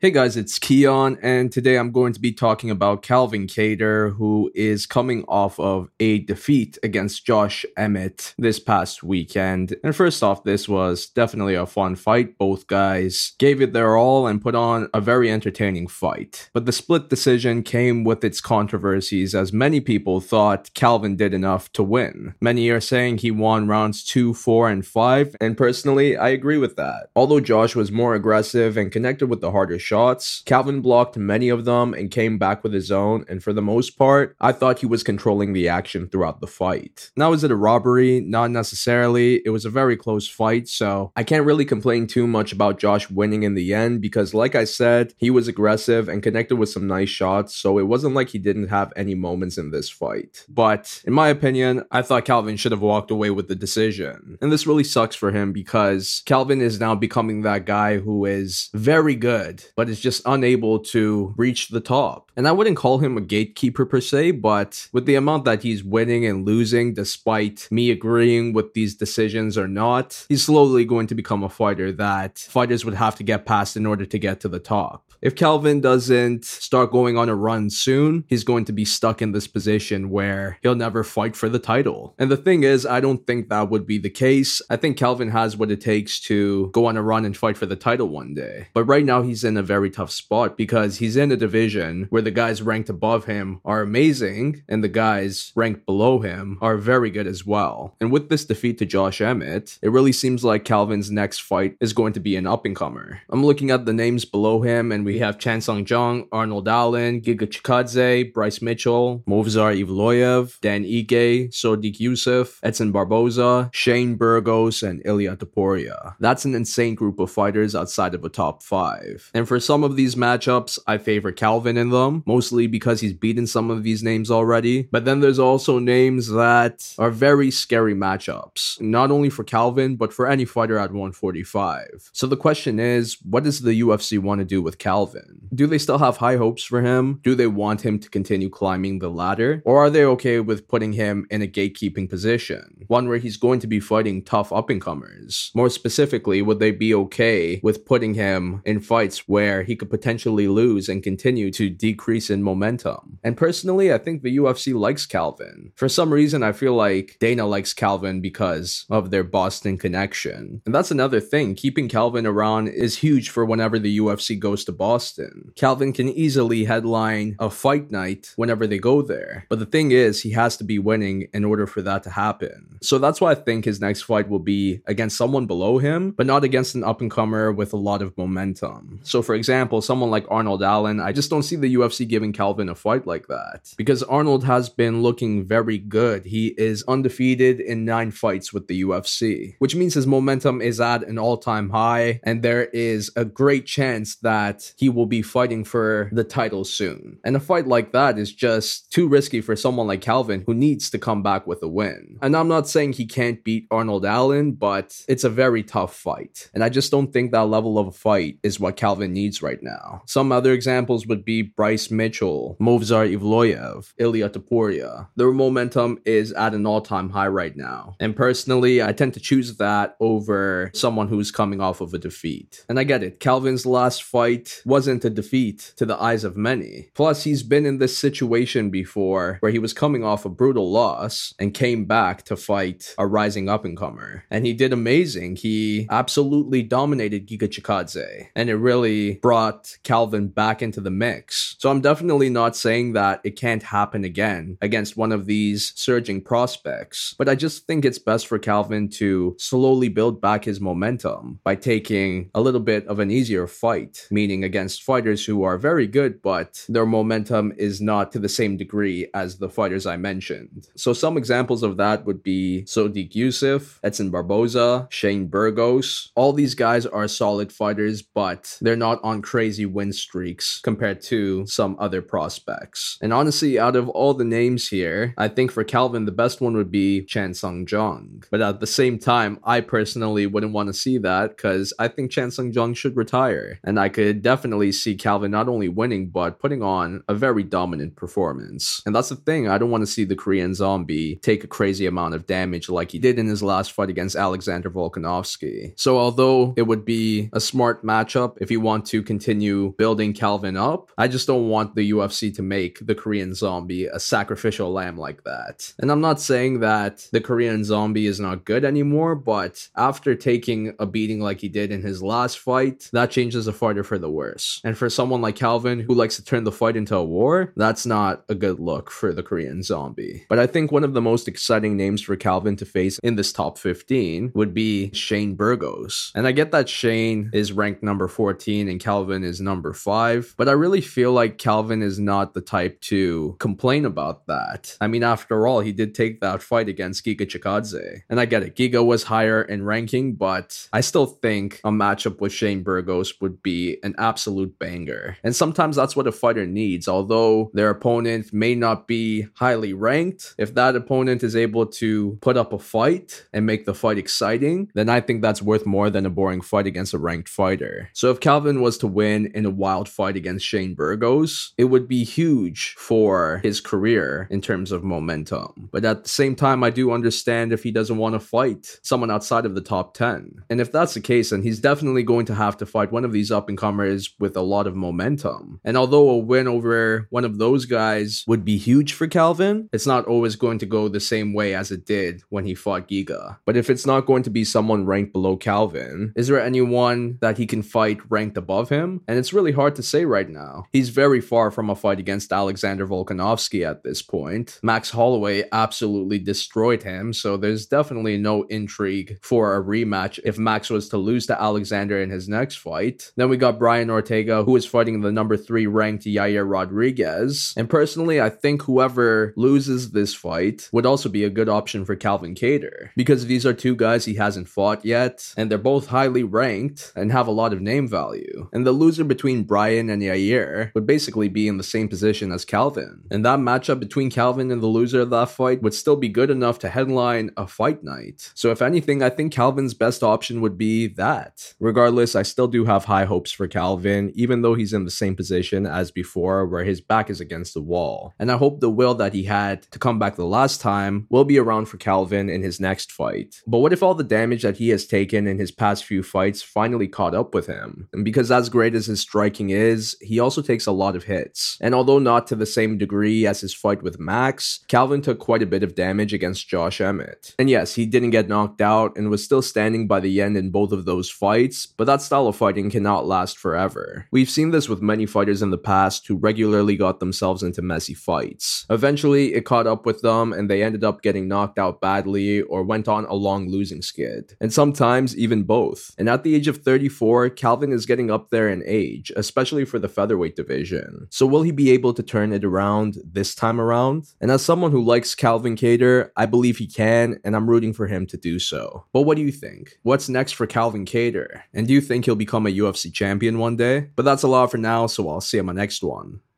Hey guys, it's Keon, and today I'm going to be talking about Calvin Kattar, who is coming off of a defeat against Josh Emmett this past weekend. And first off, this was definitely a fun fight. Both guys gave it their all and put on a very entertaining fight. But the split decision came with its controversies, as many people thought Calvin did enough to win. Many are saying he won rounds 2, 4, and 5, and personally, I agree with that. Although Josh was more aggressive and connected with the harder shots. Calvin blocked many of them and came back with his own, and for the most part, I thought he was controlling the action throughout the fight. Now, is it a robbery? Not necessarily. It was a very close fight, so I can't really complain too much about Josh winning in the end because, like I said, he was aggressive and connected with some nice shots, so it wasn't like he didn't have any moments in this fight. But in my opinion, I thought Calvin should have walked away with the decision. And this really sucks for him because Calvin is now becoming that guy who is very good, but is just unable to reach the top. And I wouldn't call him a gatekeeper per se, but with the amount that he's winning and losing, despite me agreeing with these decisions or not, he's slowly going to become a fighter that fighters would have to get past in order to get to the top. If Calvin doesn't start going on a run soon, he's going to be stuck in this position where he'll never fight for the title. And the thing is, I don't think that would be the case. I think Calvin has what it takes to go on a run and fight for the title one day. But right now, he's in a very tough spot because he's in a division where the guys ranked above him are amazing and the guys ranked below him are very good as well. And with this defeat to Josh Emmett, it really seems like Calvin's next fight is going to be an up and comer. I'm looking at the names below him and we have Chan Sung Jung, Arnold Allen, Giga Chikadze, Bryce Mitchell, Movsar Evloev, Dan Ige, Sodiq Yusuff, Edson Barboza, Shane Burgos, and Ilya Topuria. That's an insane group of fighters outside of a top five. And for some of these matchups, I favor Calvin in them, mostly because he's beaten some of these names already. But then there's also names that are very scary matchups, not only for Calvin, but for any fighter at 145. So the question is, what does the UFC want to do with Calvin? Do they still have high hopes for him? Do they want him to continue climbing the ladder? Or are they okay with putting him in a gatekeeping position? One where he's going to be fighting tough up and comers? More specifically, would they be okay with putting him in fights where he could potentially lose and continue to decrease in momentum? And personally, I think the UFC likes Calvin. For some reason, I feel like Dana likes Calvin because of their Boston connection. And that's another thing. Keeping Calvin around is huge for whenever the UFC goes to Boston. Calvin can easily headline a fight night whenever they go there. But the thing is, he has to be winning in order for that to happen. So that's why I think his next fight will be against someone below him, but not against an up and comer with a lot of momentum. So, for example, someone like Arnold Allen, I just don't see the UFC giving Calvin a fight like that because Arnold has been looking very good. He is undefeated in nine fights with the UFC, which means his momentum is at an all time high, and there is a great chance that he will be fighting for the title soon. And a fight like that is just too risky for someone like Calvin who needs to come back with a win. And I'm not saying he can't beat Arnold Allen, but it's a very tough fight. And I just don't think that level of a fight is what Calvin needs right now. Some other examples would be Bryce Mitchell, Movsar Evloev, Ilya Topuria. Their momentum is at an all-time high right now. And personally, I tend to choose that over someone who's coming off of a defeat. And I get it. Calvin's last fight wasn't a defeat to the eyes of many. Plus, he's been in this situation before where he was coming off a brutal loss and came back to fight a rising up and comer. And he did amazing. He absolutely dominated Giga Chikadze. And it really brought Calvin back into the mix. So I'm definitely not saying that it can't happen again against one of these surging prospects. But I just think it's best for Calvin to slowly build back his momentum by taking a little bit of an easier fight, meaning against fighters who are very good, but their momentum is not to the same degree as the fighters I mentioned. So some examples of that would be Sodiq Yusuff, Edson Barboza, Shane Burgos. All these guys are solid fighters, but they're not on crazy win streaks compared to some other prospects. And honestly, out of all the names here, I think for Calvin, the best one would be Chan Sung Jung. But at the same time, I personally wouldn't want to see that because I think Chan Sung Jung should retire. And I could definitely see Calvin not only winning, but putting on a very dominant performance. And that's the thing, I don't want to see the Korean zombie take a crazy amount of damage like he did in his last fight against Alexander Volkanovski. So although it would be a smart matchup if you want to continue building Calvin up. I just don't want the UFC to make the Korean zombie a sacrificial lamb like that. And I'm not saying that the Korean zombie is not good anymore, but after taking a beating like he did in his last fight, that changes a fighter for the worse. And for someone like Calvin who likes to turn the fight into a war, that's not a good look for the Korean zombie. But I think one of the most exciting names for Calvin to face in this top 15 would be Shane Burgos. And I get that Shane is ranked number 14 and Calvin is number 5, but I really feel like Calvin is not the type to complain about that. I mean, after all, he did take that fight against Giga Chikadze. And I get it, Giga was higher in ranking, but I still think a matchup with Shane Burgos would be an absolute banger. And sometimes that's what a fighter needs, although their opponent may not be highly ranked. If that opponent is able to put up a fight and make the fight exciting, then I think that's worth more than a boring fight against a ranked fighter. So if Calvin was to win in a wild fight against Shane Burgos, it would be huge for his career in terms of momentum. But at the same time, I do understand if he doesn't want to fight someone outside of the top 10. And if that's the case, then he's definitely going to have to fight one of these up and comers with a lot of momentum. And although a win over one of those guys would be huge for Calvin, it's not always going to go the same way as it did when he fought Giga. But if it's not going to be someone ranked below Calvin, is there anyone that he can fight ranked above him? And it's really hard to say right now. He's very far from a fight against Alexander Volkanovski at this point. Max Holloway absolutely destroyed him, so there's definitely no intrigue for a rematch if Max was to lose to Alexander in his next fight. Then we got Brian Ortega, who is fighting the number three ranked Yair Rodriguez. And personally, I think whoever loses this fight would also be a good option for Calvin Kattar because these are two guys he hasn't fought yet, and they're both highly ranked and have a lot of name value. And the loser between Brian and Yair would basically be in the same position as Calvin. And that matchup between Calvin and the loser of that fight would still be good enough to headline a fight night. So, if anything, I think Calvin's best option would be that. Regardless, I still do have high hopes for Calvin, even though he's in the same position as before, where his back is against the wall. And I hope the will that he had to come back the last time will be around for Calvin in his next fight. But what if all the damage that he has taken in his past few fights finally caught up with him? And because as great as his striking is, he also takes a lot of hits. And although not to the same degree as his fight with Max, Calvin took quite a bit of damage against Josh Emmett. And yes, he didn't get knocked out and was still standing by the end in both of those fights, but that style of fighting cannot last forever. We've seen this with many fighters in the past who regularly got themselves into messy fights. Eventually, it caught up with them and they ended up getting knocked out badly or went on a long losing skid. And sometimes even both. And at the age of 34, Calvin is getting up there in age, especially for the featherweight division. So will he be able to turn it around this time around? And as someone who likes Calvin Kattar, I believe he can, and I'm rooting for him to do so. But what do you think? What's next for Calvin Kattar? And do you think he'll become a UFC champion one day? But that's a lot for now, so I'll see you on my next one.